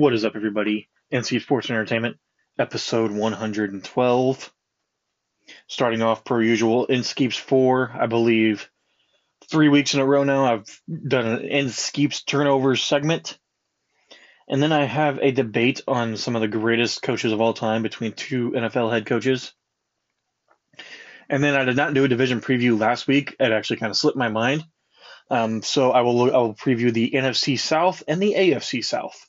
What is up, everybody? NC Sports Entertainment, episode 112. Starting off per usual, Inskeeps 4, I believe three weeks in a row now. I've done an Inskeeps turnover segment. And then I have a debate on some of the greatest coaches of all time between two NFL head coaches. And then I did not do a division preview last week. It actually kind of slipped my mind. Um, so I will I will preview the NFC South and the AFC South.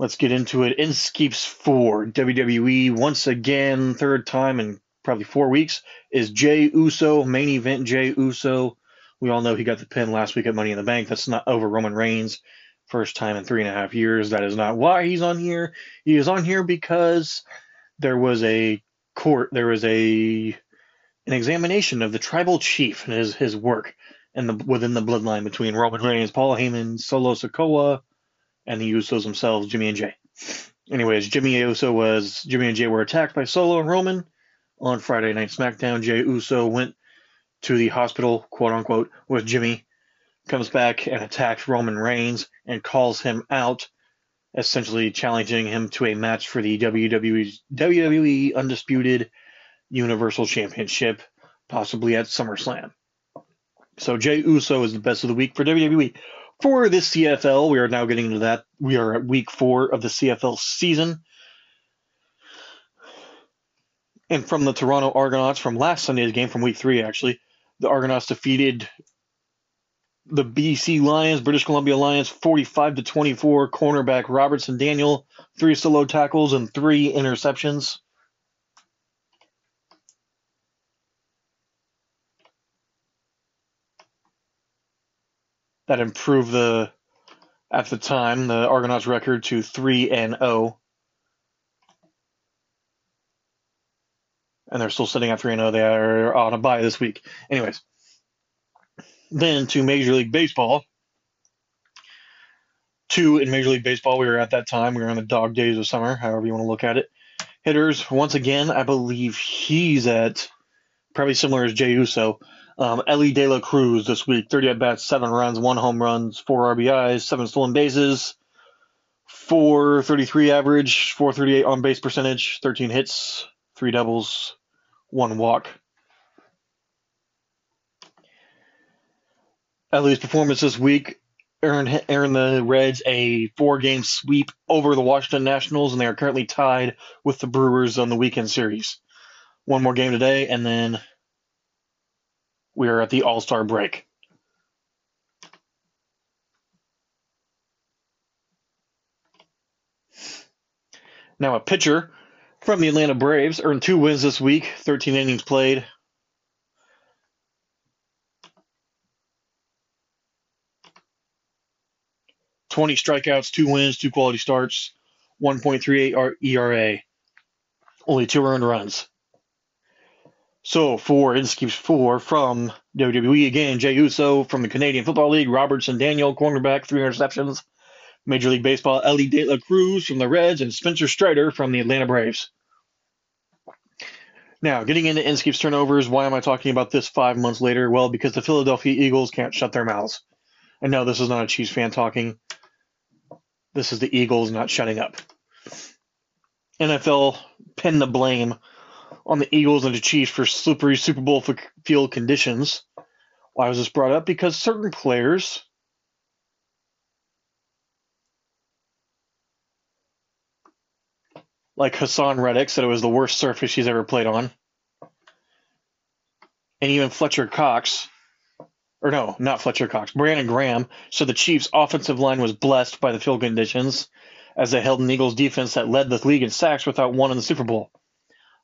Let's get into it. Inskeeps 4, WWE once again, third time in probably four weeks, is Jey Uso, main event Jey Uso. We all know he got the pin last week at Money in the Bank. That's not over Roman Reigns. First time in three and a half years. That is not why he's on here. He is on here because there was a court, there was a an examination of the tribal chief and his his work and the within the bloodline between Roman Reigns, Paul Heyman, Solo Sikoa, and the Usos themselves, Jimmy and Jey. Anyways, Jimmy Uso was Jimmy and Jey were attacked by Solo and Roman on Friday Night SmackDown. Jey Uso went to the hospital, quote unquote, with Jimmy, comes back and attacks Roman Reigns and calls him out, essentially challenging him to a match for the WWE WWE Undisputed Universal Championship, possibly at SummerSlam. So Jey Uso is the best of the week for WWE. For this CFL, we are now getting into that. We are at week four of the CFL season. And from the Toronto Argonauts from last Sunday's game, from week three actually, the Argonauts defeated the BC Lions, British Columbia Lions, 45 to 24. Cornerback Robertson Daniel, three solo tackles and three interceptions. That improved the at the time the Argonauts record to three and zero, oh. and they're still sitting at three and zero. Oh. They are on a bye this week. Anyways, then to Major League Baseball. Two in Major League Baseball, we were at that time. We were in the dog days of summer, however you want to look at it. Hitters, once again, I believe he's at probably similar as Jey Uso, um, Elly De La Cruz this week, 30 at bats, seven runs, one home runs, four RBIs, seven stolen bases, 433 average, 438 on base percentage, 13 hits, three doubles, one walk. Elly's performance this week earned, earned the Reds a four game sweep over the Washington Nationals, and they are currently tied with the Brewers on the weekend series. One more game today, and then we are at the All Star break. Now, a pitcher from the Atlanta Braves earned two wins this week, 13 innings played. Twenty strikeouts, two wins, two quality starts, 1.38 ERA, only two earned runs. So for Inskeeps 4 from WWE again, Jey Uso from the Canadian Football League, Robertson Daniel, cornerback, three interceptions. Major League Baseball, Elly De La Cruz from the Reds, and Spencer Strider from the Atlanta Braves. Now, getting into Inskeeps turnovers, why am I talking about this five months later? Well, because the Philadelphia Eagles can't shut their mouths. And no, this is not a Chiefs fan talking. This is the Eagles not shutting up. NFL pin the blame on the Eagles and the Chiefs for slippery Super Bowl field conditions. Why was this brought up? Because certain players like Haason Reddick said it was the worst surface he's ever played on. And even Fletcher Cox, or no, not Fletcher Cox, Brandon Graham said the Chiefs' offensive line was blessed by the field conditions as they held an Eagles defense that led the league in sacks without one in the Super Bowl.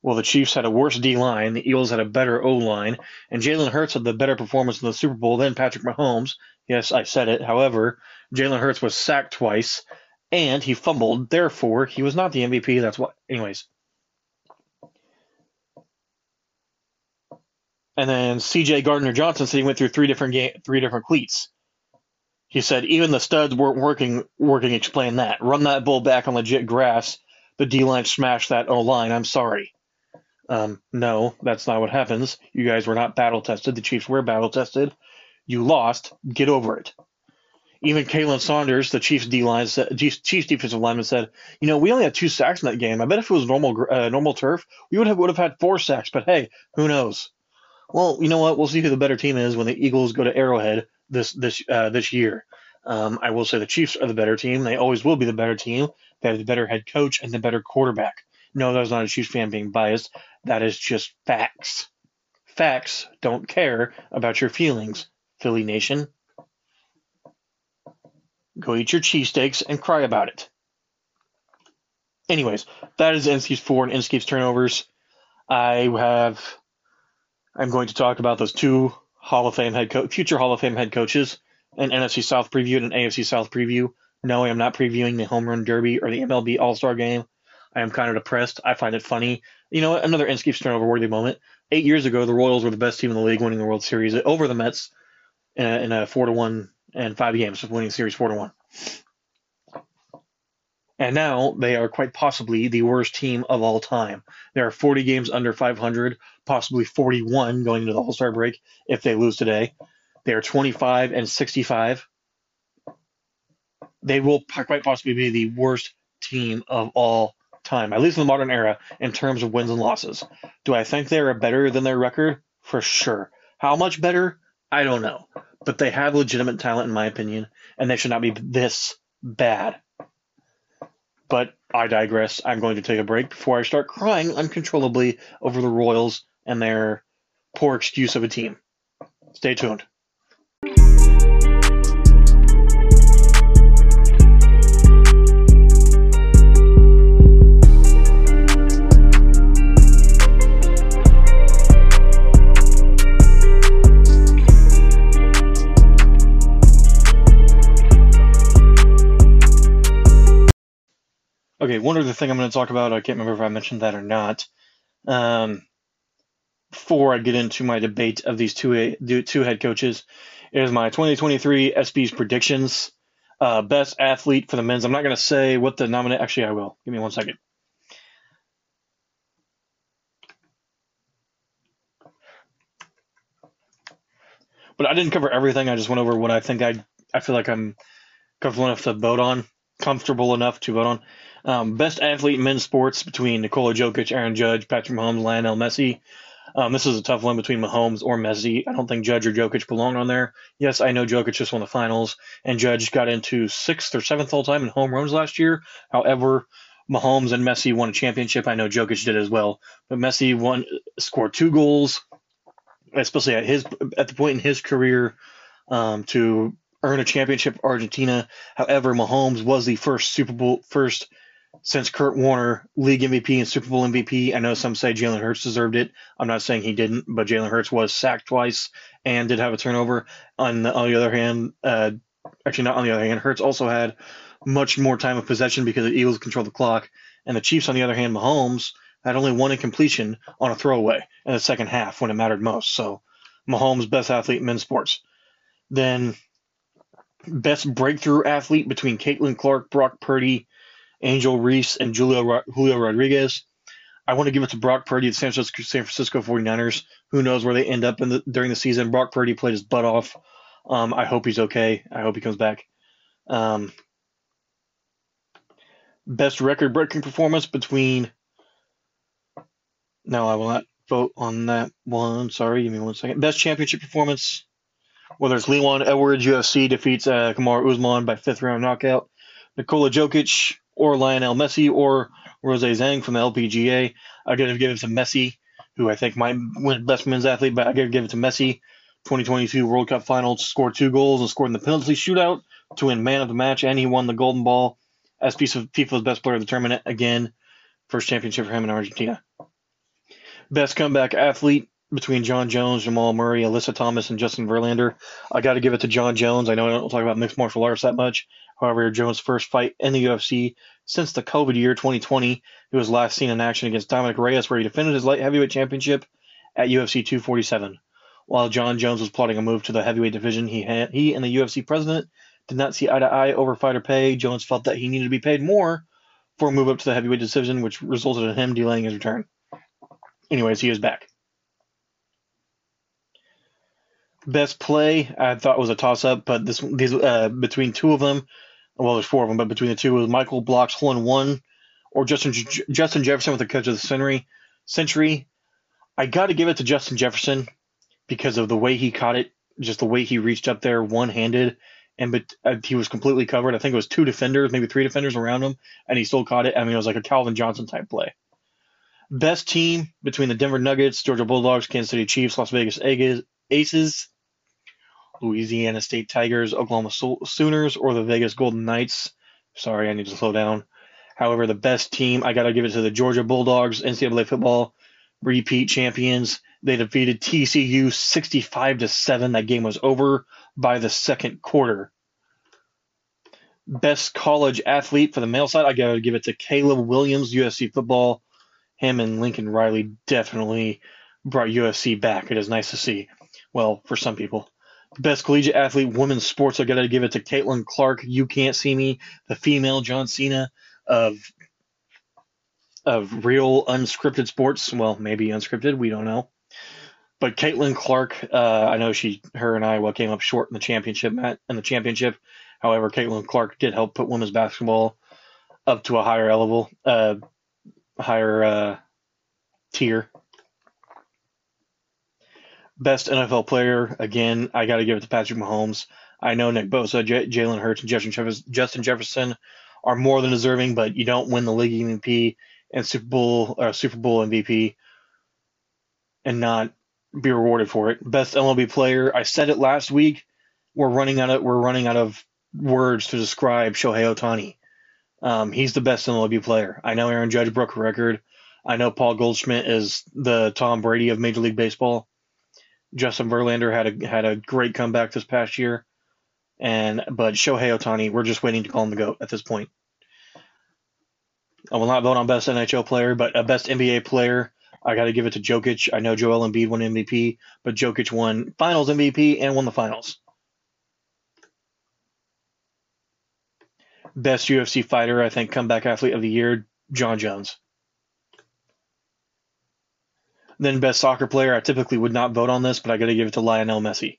Well, the Chiefs had a worse D line, the Eagles had a better O line, and Jalen Hurts had the better performance in the Super Bowl than Patrick Mahomes. Yes, I said it. However, Jalen Hurts was sacked twice, and he fumbled. Therefore, he was not the MVP. That's what. Anyways. And then C.J. Gardner Johnson said he went through three different three different cleats. He said even the studs weren't working. Working. Explain that. Run that bull back on legit grass. The D line smashed that O line. I'm sorry. Um, no, that's not what happens. You guys were not battle tested. The Chiefs were battle tested. You lost. Get over it. Even Khalen Saunders, the Chiefs D line, Chiefs defensive lineman, said, "You know, we only had two sacks in that game. I bet if it was normal uh, normal turf, we would have would have had four sacks. But hey, who knows? Well, you know what? We'll see who the better team is when the Eagles go to Arrowhead this this uh, this year. Um, I will say the Chiefs are the better team. They always will be the better team. They have the better head coach and the better quarterback. No, that's not a Chiefs fan being biased. That is just facts. Facts don't care about your feelings, Philly Nation. Go eat your cheesesteaks and cry about it. Anyways, that is Inskeep's four and Inskeep's turnovers. I have. I'm going to talk about those two Hall of Fame head co- future Hall of Fame head coaches, an NFC South preview and an AFC South preview. No, I am not previewing the Home Run Derby or the MLB All Star Game. I am kind of depressed. I find it funny. You know, another Inskeep's turnover worthy moment. Eight years ago, the Royals were the best team in the league, winning the World Series over the Mets in a, in a four to one and five games, of winning series four to one. And now they are quite possibly the worst team of all time. They are 40 games under 500, possibly 41 going into the All Star break if they lose today. They are 25 and 65. They will quite possibly be the worst team of all time, at least in the modern era, in terms of wins and losses. Do I think they are better than their record? For sure. How much better? I don't know. But they have legitimate talent, in my opinion, and they should not be this bad. But I digress. I'm going to take a break before I start crying uncontrollably over the Royals and their poor excuse of a team. Stay tuned. Okay, one other thing I'm going to talk about, I can't remember if I mentioned that or not. Um, before I get into my debate of these two two head coaches, is my 2023 ESPY's predictions. Uh, best athlete for the men's. I'm not going to say what the nominee. Actually, I will. Give me one second. But I didn't cover everything. I just went over what I think I I feel like I'm comfortable enough to vote on, comfortable enough to vote on. Um, best athlete in men's sports between Nikola Jokic, Aaron Judge, Patrick Mahomes, Lionel Messi. Um, this is a tough one between Mahomes or Messi. I don't think Judge or Jokic belong on there. Yes, I know Jokic just won the finals, and Judge got into sixth or seventh all time in home runs last year. However, Mahomes and Messi won a championship. I know Jokic did as well, but Messi won, scored two goals, especially at his at the point in his career um, to earn a championship Argentina. However, Mahomes was the first Super Bowl first since Kurt Warner, league MVP and Super Bowl MVP. I know some say Jalen Hurts deserved it. I'm not saying he didn't, but Jalen Hurts was sacked twice and did have a turnover. On the, on the other hand, uh, actually not on the other hand, Hurts also had much more time of possession because the Eagles controlled the clock, and the Chiefs, on the other hand, Mahomes had only one incompletion on a throwaway in the second half when it mattered most. So Mahomes, best athlete in men's sports. Then best breakthrough athlete between Caitlin Clark, Brock Purdy, Angel Reese, and Julio, Julio Rodriguez. I want to give it to Brock Purdy, the San Francisco, San Francisco 49ers. Who knows where they end up in the, during the season? Brock Purdy played his butt off. Um, I hope he's okay. I hope he comes back. Um, best record breaking performance between. No, I will not vote on that one. Sorry, give me one second. Best championship performance. Whether it's Leon Edwards, UFC defeats uh, Kamaru Usman by fifth round knockout. Nikola Jokic or Lionel Messi or Rose Zhang from the LPGA. I gotta give it to Messi, who I think might win best men's athlete, but I gotta give it to Messi. 2022 World Cup Finals, scored two goals and scored in the penalty shootout to win man of the match, and he won the Golden Ball as piece of FIFA's best player of the tournament again. First championship for him in Argentina. Best comeback athlete between Jon Jones, Jamal Murray, Alyssa Thomas, and Justin Verlander. I got to give it to Jon Jones. I know I don't talk about mixed martial arts that much, However, Jones' first fight in the UFC since the COVID year 2020, he was last seen in action against Dominick Reyes, where he defended his light heavyweight championship at UFC 247. While Jon Jones was plotting a move to the heavyweight division, he had, he and the UFC president did not see eye to eye over fighter pay. Jones felt that he needed to be paid more for a move up to the heavyweight division, which resulted in him delaying his return. Anyways, he is back. Best play, I thought was a toss up, but this these uh, between two of them, well, there's four of them, but between the two was Michael Block's hole in one, or Justin Justin Jefferson with the catch of the century. Century, I got to give it to Justin Jefferson because of the way he caught it, just the way he reached up there one handed, and but uh, he was completely covered. I think it was two defenders, maybe three defenders around him, and he still caught it. I mean, it was like a Calvin Johnson type play. Best team between the Denver Nuggets, Georgia Bulldogs, Kansas City Chiefs, Las Vegas Aces, Louisiana State Tigers, Oklahoma Sooners, or the Vegas Golden Knights. Sorry, I need to slow down. However, the best team, I got to give it to the Georgia Bulldogs, NCAA football repeat champions. They defeated TCU 65 to 7. That game was over by the second quarter. Best college athlete for the male side, I got to give it to Caleb Williams, USC football. Him and Lincoln Riley definitely brought USC back. It is nice to see. Well, for some people. Best collegiate athlete, women's sports. I got to give it to Caitlin Clark. You can't see me, the female John Cena of of real unscripted sports. Well, maybe unscripted. We don't know. But Caitlin Clark, uh, I know she, her and Iowa came up short in the championship in the championship. However, Caitlin Clark did help put women's basketball up to a higher level, uh, higher uh, tier Best NFL player, again, I got to give it to Patrick Mahomes. I know Nick Bosa, J- Jalen Hurts, and Justin, Justin Jefferson are more than deserving, but you don't win the league MVP and Super Bowl or Super Bowl MVP and not be rewarded for it. Best MLB player, I said it last week. We're running out of we're running out of words to describe Shohei Ohtani. Um, he's the best MLB player. I know Aaron Judge broke a record. I know Paul Goldschmidt is the Tom Brady of Major League Baseball. Justin Verlander had a had a great comeback this past year, and but Shohei Ohtani, we're just waiting to call him the goat at this point. I will not vote on best NHL player, but a best NBA player. I got to give it to Jokic. I know Joel Embiid won MVP, but Jokic won Finals MVP and won the Finals. Best UFC fighter, I think, comeback athlete of the year, Jon Jones. Then best soccer player, I typically would not vote on this, but I got to give it to Lionel Messi.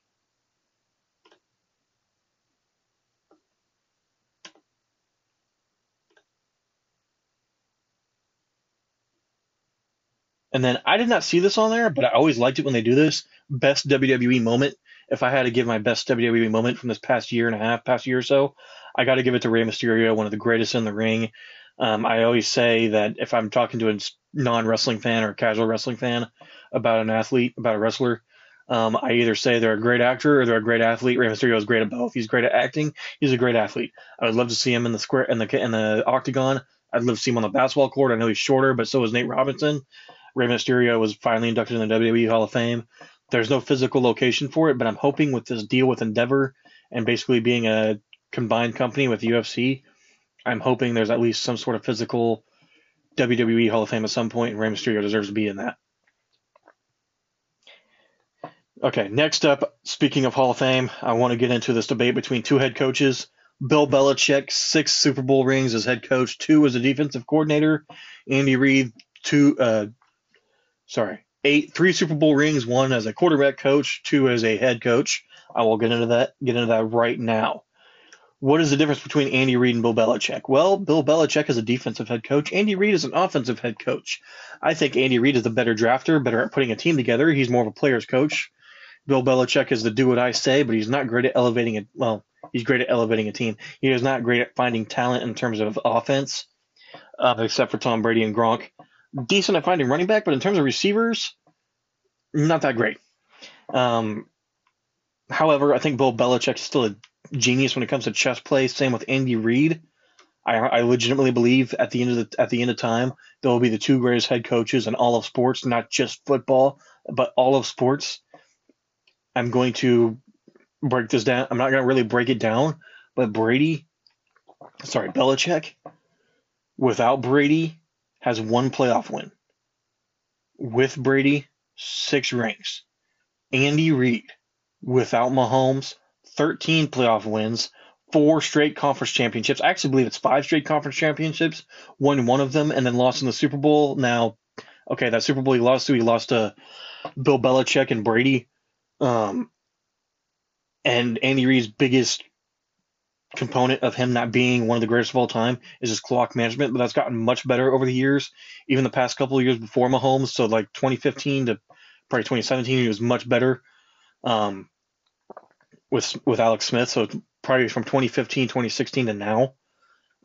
And then I did not see this on there, but I always liked it when they do this. Best WWE moment. If I had to give my best WWE moment from this past year and a half, past year or so, I got to give it to Rey Mysterio, one of the greatest in the ring. Um, I always say that if I'm talking to a non wrestling fan or a casual wrestling fan about an athlete, about a wrestler, um, I either say they're a great actor or they're a great athlete. Rey Mysterio is great at both. He's great at acting. He's a great athlete. I would love to see him in the square in the in the octagon. I'd love to see him on the basketball court. I know he's shorter, but so is Nate Robinson. Rey Mysterio was finally inducted in the WWE Hall of Fame. There's no physical location for it, but I'm hoping with this deal with Endeavor and basically being a combined company with UFC, I'm hoping there's at least some sort of physical WWE Hall of Fame at some point, and Rey Mysterio deserves to be in that. Okay, next up, speaking of Hall of Fame, I want to get into this debate between two head coaches. Bill Belichick, six Super Bowl rings as head coach, two as a defensive coordinator. Andy Reid, two, uh, sorry, eight, three Super Bowl rings, one as a quarterback coach, two as a head coach. I will get into that, get into that right now. What is the difference between Andy Reid and Bill Belichick? Well, Bill Belichick is a defensive head coach. Andy Reid is an offensive head coach. I think Andy Reid is a better drafter, better at putting a team together. He's more of a player's coach. Bill Belichick is the do what I say, but he's not great at elevating it. Well, he's great at elevating a team. He is not great at finding talent in terms of offense, uh, except for Tom Brady and Gronk. Decent at finding running back, but in terms of receivers, not that great. Um, however, I think Bill Belichick is still a genius when it comes to chess play. Same with Andy Reid. I, I legitimately believe at the end of the at the end of time there will be the two greatest head coaches in all of sports, not just football, but all of sports. I'm going to break this down. I'm not going to really break it down, but Brady, sorry, Belichick, without Brady, has one playoff win. With Brady, six rings. Andy Reid, without Mahomes, 13 playoff wins, four straight conference championships. I actually believe it's five straight conference championships, won one of them, and then lost in the Super Bowl. Now, okay, that Super Bowl he lost to, he lost to Bill Belichick and Brady. Um, And Andy Reid's biggest component of him not being one of the greatest of all time is his clock management, but that's gotten much better over the years, even the past couple of years before Mahomes. So like 2015 to probably 2017, he was much better um, with with Alex Smith. So probably from 2015, 2016 to now.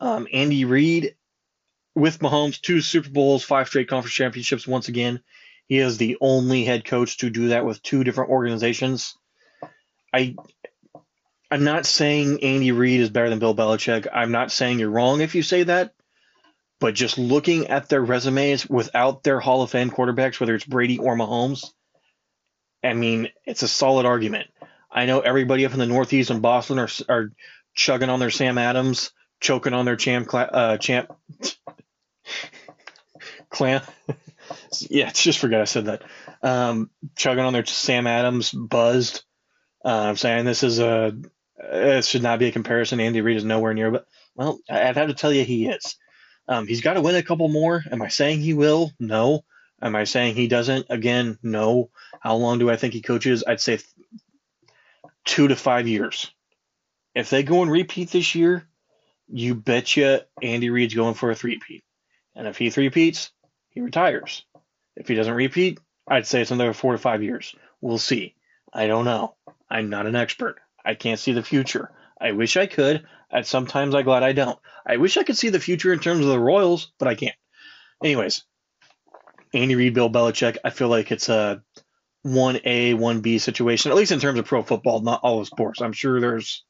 Um, Andy Reid with Mahomes, two Super Bowls, five straight conference championships. Once again, he is the only head coach to do that with two different organizations. I I'm not saying Andy Reid is better than Bill Belichick. I'm not saying you're wrong if you say that. But just looking at their resumes without their Hall of Fame quarterbacks, whether it's Brady or Mahomes, I mean, it's a solid argument. I know everybody up in the Northeast and Boston are, are chugging on their Sam Adams, choking on their champ, uh, champ, clan. yeah, just forget I said that. Um, chugging on their Sam Adams, buzzed. Uh, I'm saying this is a it should not be a comparison. Andy Reid is nowhere near, but well, I'd have to tell you he is. Um, he's got to win a couple more. Am I saying he will? No. Am I saying he doesn't? Again, no. How long do I think he coaches? I'd say two to five years. If they go and repeat this year, you betcha Andy Reid's going for a three-peat. And if he three-peats, he retires. If he doesn't repeat, I'd say it's another four to five years. We'll see. I don't know. I'm not an expert. I can't see the future. I wish I could. And sometimes I'm glad I don't. I wish I could see the future in terms of the Royals, but I can't. Anyways, Andy Reid, Bill Belichick, I feel like it's a 1A, 1B situation, at least in terms of pro football, not all of sports. I'm sure there's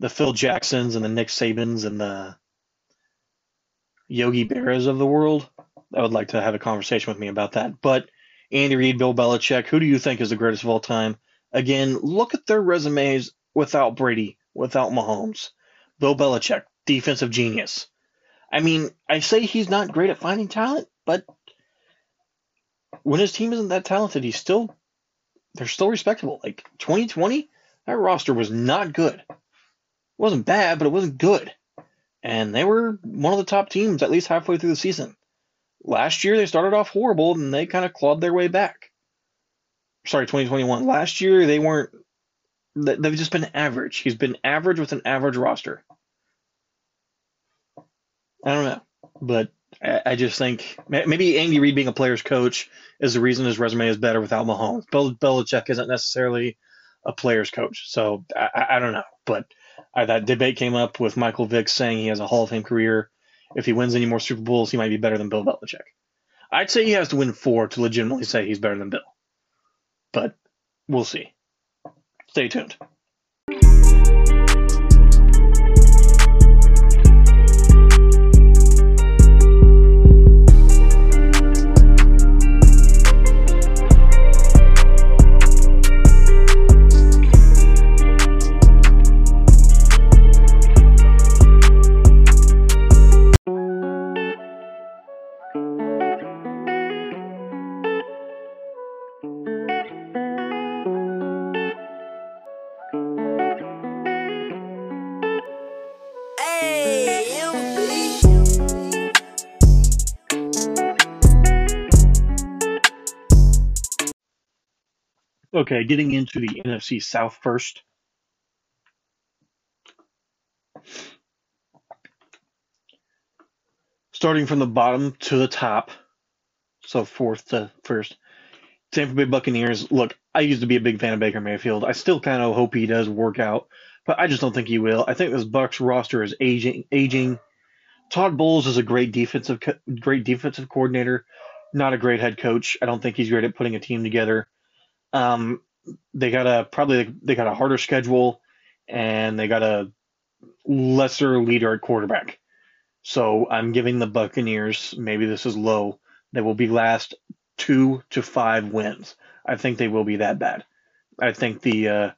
the Phil Jacksons and the Nick Sabans and the Yogi Berras of the world. I would like to have a conversation with me about that. But Andy Reid, Bill Belichick, who do you think is the greatest of all time? Again, look at their resumes without Brady, without Mahomes. Bill Belichick, defensive genius. I mean, I say he's not great at finding talent, but when his team isn't that talented, he's still they're still respectable. Like 2020, that roster was not good. It wasn't bad, but it wasn't good. And they were one of the top teams at least halfway through the season. Last year they started off horrible and they kind of clawed their way back sorry, 2021. Last year they weren't. They've just been average. He's been average with an average roster. I don't know, but I, just think maybe Andy Reid being a player's coach is the reason his resume is better without Mahomes. Bill Belichick isn't necessarily a player's coach, so I, I don't know. But I, that debate came up with Michael Vick saying he has a Hall of Fame career. If he wins any more Super Bowls, he might be better than Bill Belichick. I'd say he has to win four to legitimately say he's better than Bill but we'll see. Stay tuned. Okay, getting into the NFC South first. Starting from the bottom to the top, so fourth to first. Tampa Bay Buccaneers. Look, I used to be a big fan of Baker Mayfield. I still kind of hope he does work out, but I just don't think he will. I think this Bucs roster is aging. Aging. Todd Bowles is a great defensive, great defensive coordinator, not a great head coach. I don't think he's great at putting a team together. Um, they got a probably they got a harder schedule, and they got a lesser leader at quarterback. So I'm giving the Buccaneers. Maybe this is low. They will be last two to five wins. I think they will be that bad. I think the uh,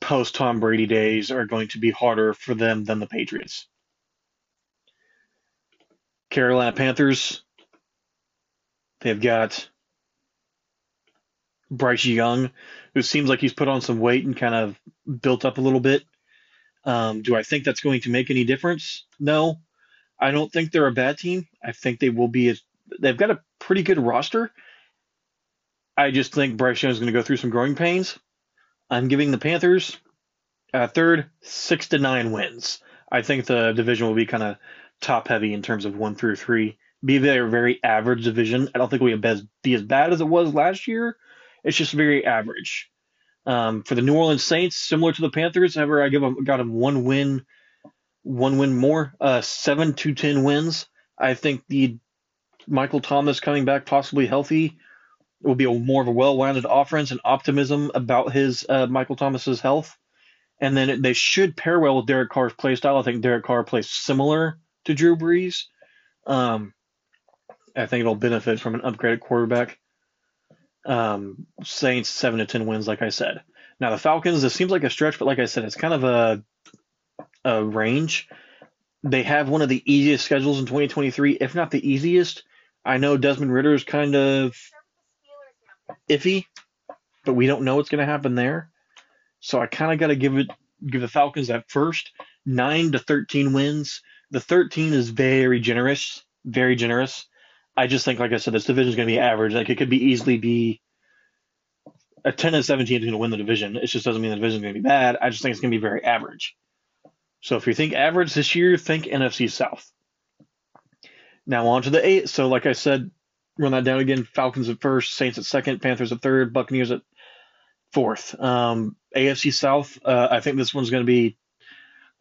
post Tom Brady days are going to be harder for them than the Patriots. Carolina Panthers. They've got Bryce Young, who seems like he's put on some weight and kind of built up a little bit. Um, do I think that's going to make any difference? No. I don't think they're a bad team. I think they will be. A, they've got a pretty good roster. I just think Bryce Young is going to go through some growing pains. I'm giving the Panthers uh, third, six to nine wins. I think the division will be kind of top heavy in terms of one through three. Be a very, very average division. I don't think it'll be as bad as it was last year. It's just very average. Um, for the New Orleans Saints, similar to the Panthers, however, I give them got them one win, one win more, uh, seven to ten wins. I think the Michael Thomas coming back possibly healthy will be a more of a well-rounded offense and optimism about his uh, Michael Thomas's health. And then they should pair well with Derek Carr's play style. I think Derek Carr plays similar to Drew Brees. Um, I think it'll benefit from an upgraded quarterback. Um, Saints seven to ten wins, like I said. Now the Falcons, this seems like a stretch, but like I said, it's kind of a a range. They have one of the easiest schedules in 2023, if not the easiest. I know Desmond Ridder is kind of iffy, but we don't know what's going to happen there. So I kind of got to give it give the Falcons that first nine to 13 wins. The 13 is very generous, very generous. I just think, like I said, this division is going to be average. Like it could be easily be a 10 and 17 is going to win the division. It just doesn't mean the division is going to be bad. I just think it's going to be very average. So if you think average this year, think NFC South. Now on to the eight. So like I said, run that down again. Falcons at first, Saints at second, Panthers at third, Buccaneers at fourth. Um, AFC South. Uh, I think this one's going to be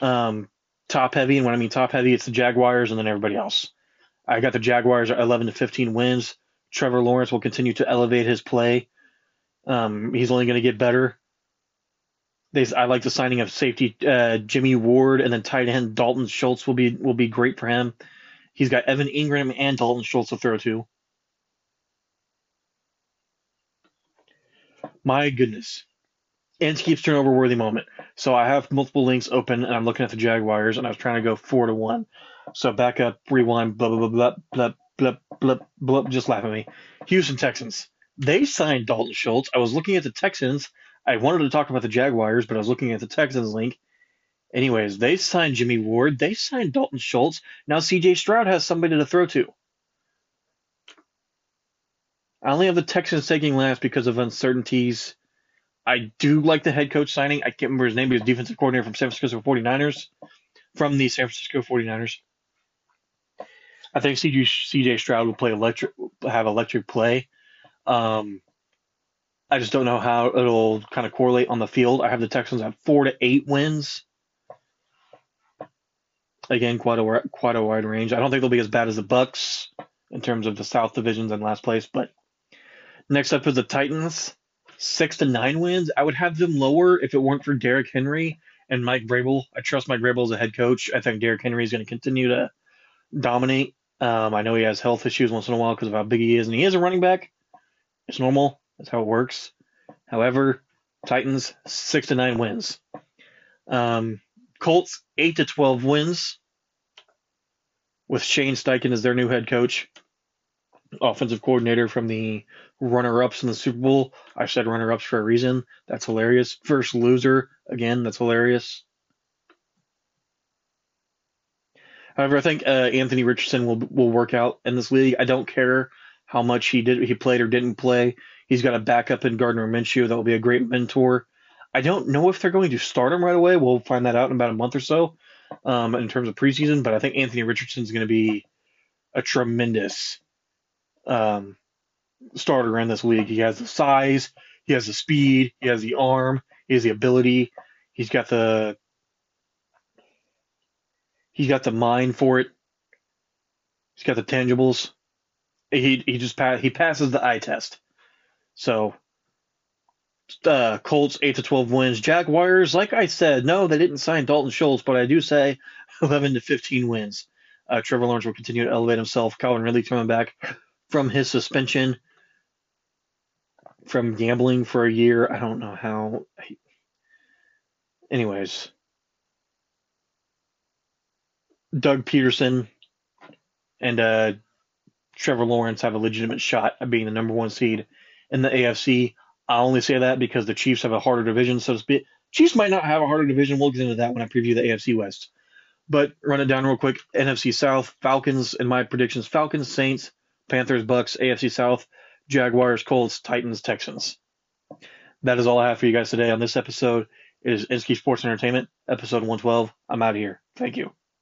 um, top heavy, and when I mean top heavy, it's the Jaguars and then everybody else. I got the Jaguars 11 to 15 wins. Trevor Lawrence will continue to elevate his play. Um, he's only going to get better. They, I like the signing of safety uh, Jimmy Ward and then tight end Dalton Schultz will be will be great for him. He's got Evan Engram and Dalton Schultz to throw to. My goodness. Inskeep's turnover worthy moment. So I have multiple links open and I'm looking at the Jaguars and I was trying to go four to one. So back up, rewind, blah blah blah blah blah blah blah blah. Just laugh at me. Houston Texans. They signed Dalton Schultz. I was looking at the Texans. I wanted to talk about the Jaguars, but I was looking at the Texans link. Anyways, they signed Jimmy Ward. They signed Dalton Schultz. Now CJ Stroud has somebody to throw to. I only have the Texans taking last because of uncertainties. I do like the head coach signing. I can't remember his name, but he's defensive coordinator from San Francisco 49ers. From the San Francisco 49ers. I think CJ, CJ Stroud will play electric, have electric play. Um, I just don't know how it'll kind of correlate on the field. I have the Texans at four to eight wins. Again, quite a quite a wide range. I don't think they'll be as bad as the Bucs in terms of the South divisions in last place. But next up is the Titans, six to nine wins. I would have them lower if it weren't for Derrick Henry and Mike Vrabel. I trust Mike Vrabel as a head coach. I think Derrick Henry is going to continue to dominate. Um, I know he has health issues once in a while because of how big he is, and he is a running back. It's normal. That's how it works. However, Titans six to nine wins. Um, Colts eight to twelve wins with Shane Steichen as their new head coach, offensive coordinator from the runner-ups in the Super Bowl. I said runner-ups for a reason. That's hilarious. First loser again. That's hilarious. However, I think uh, Anthony Richardson will will work out in this league. I don't care how much he did he played or didn't play. He's got a backup in Gardner Minshew that will be a great mentor. I don't know if they're going to start him right away. We'll find that out in about a month or so um, in terms of preseason. But I think Anthony Richardson is going to be a tremendous um, starter in this league. He has the size, he has the speed, he has the arm, he has the ability, he's got the he's got the mind for it. He's got the tangibles. He he just pass, he passes the eye test. So uh, Colts eight to twelve wins. Jaguars, like I said, no, they didn't sign Dalton Schultz, but I do say eleven to fifteen wins. Uh, Trevor Lawrence will continue to elevate himself. Calvin Ridley coming back from his suspension from gambling for a year. I don't know how. Anyways, Doug Pederson and uh, Trevor Lawrence have a legitimate shot at being the number one seed in the AFC. I only say that because the Chiefs have a harder division, so to speak. Chiefs might not have a harder division. We'll get into that when I preview the AFC West. But run it down real quick. NFC South, Falcons, in my predictions, Falcons, Saints, Panthers, Bucs, AFC South, Jaguars, Colts, Titans, Texans. That is all I have for you guys today on this episode. It is Inskeep Sports Entertainment, episode 112. I'm out of here. Thank you.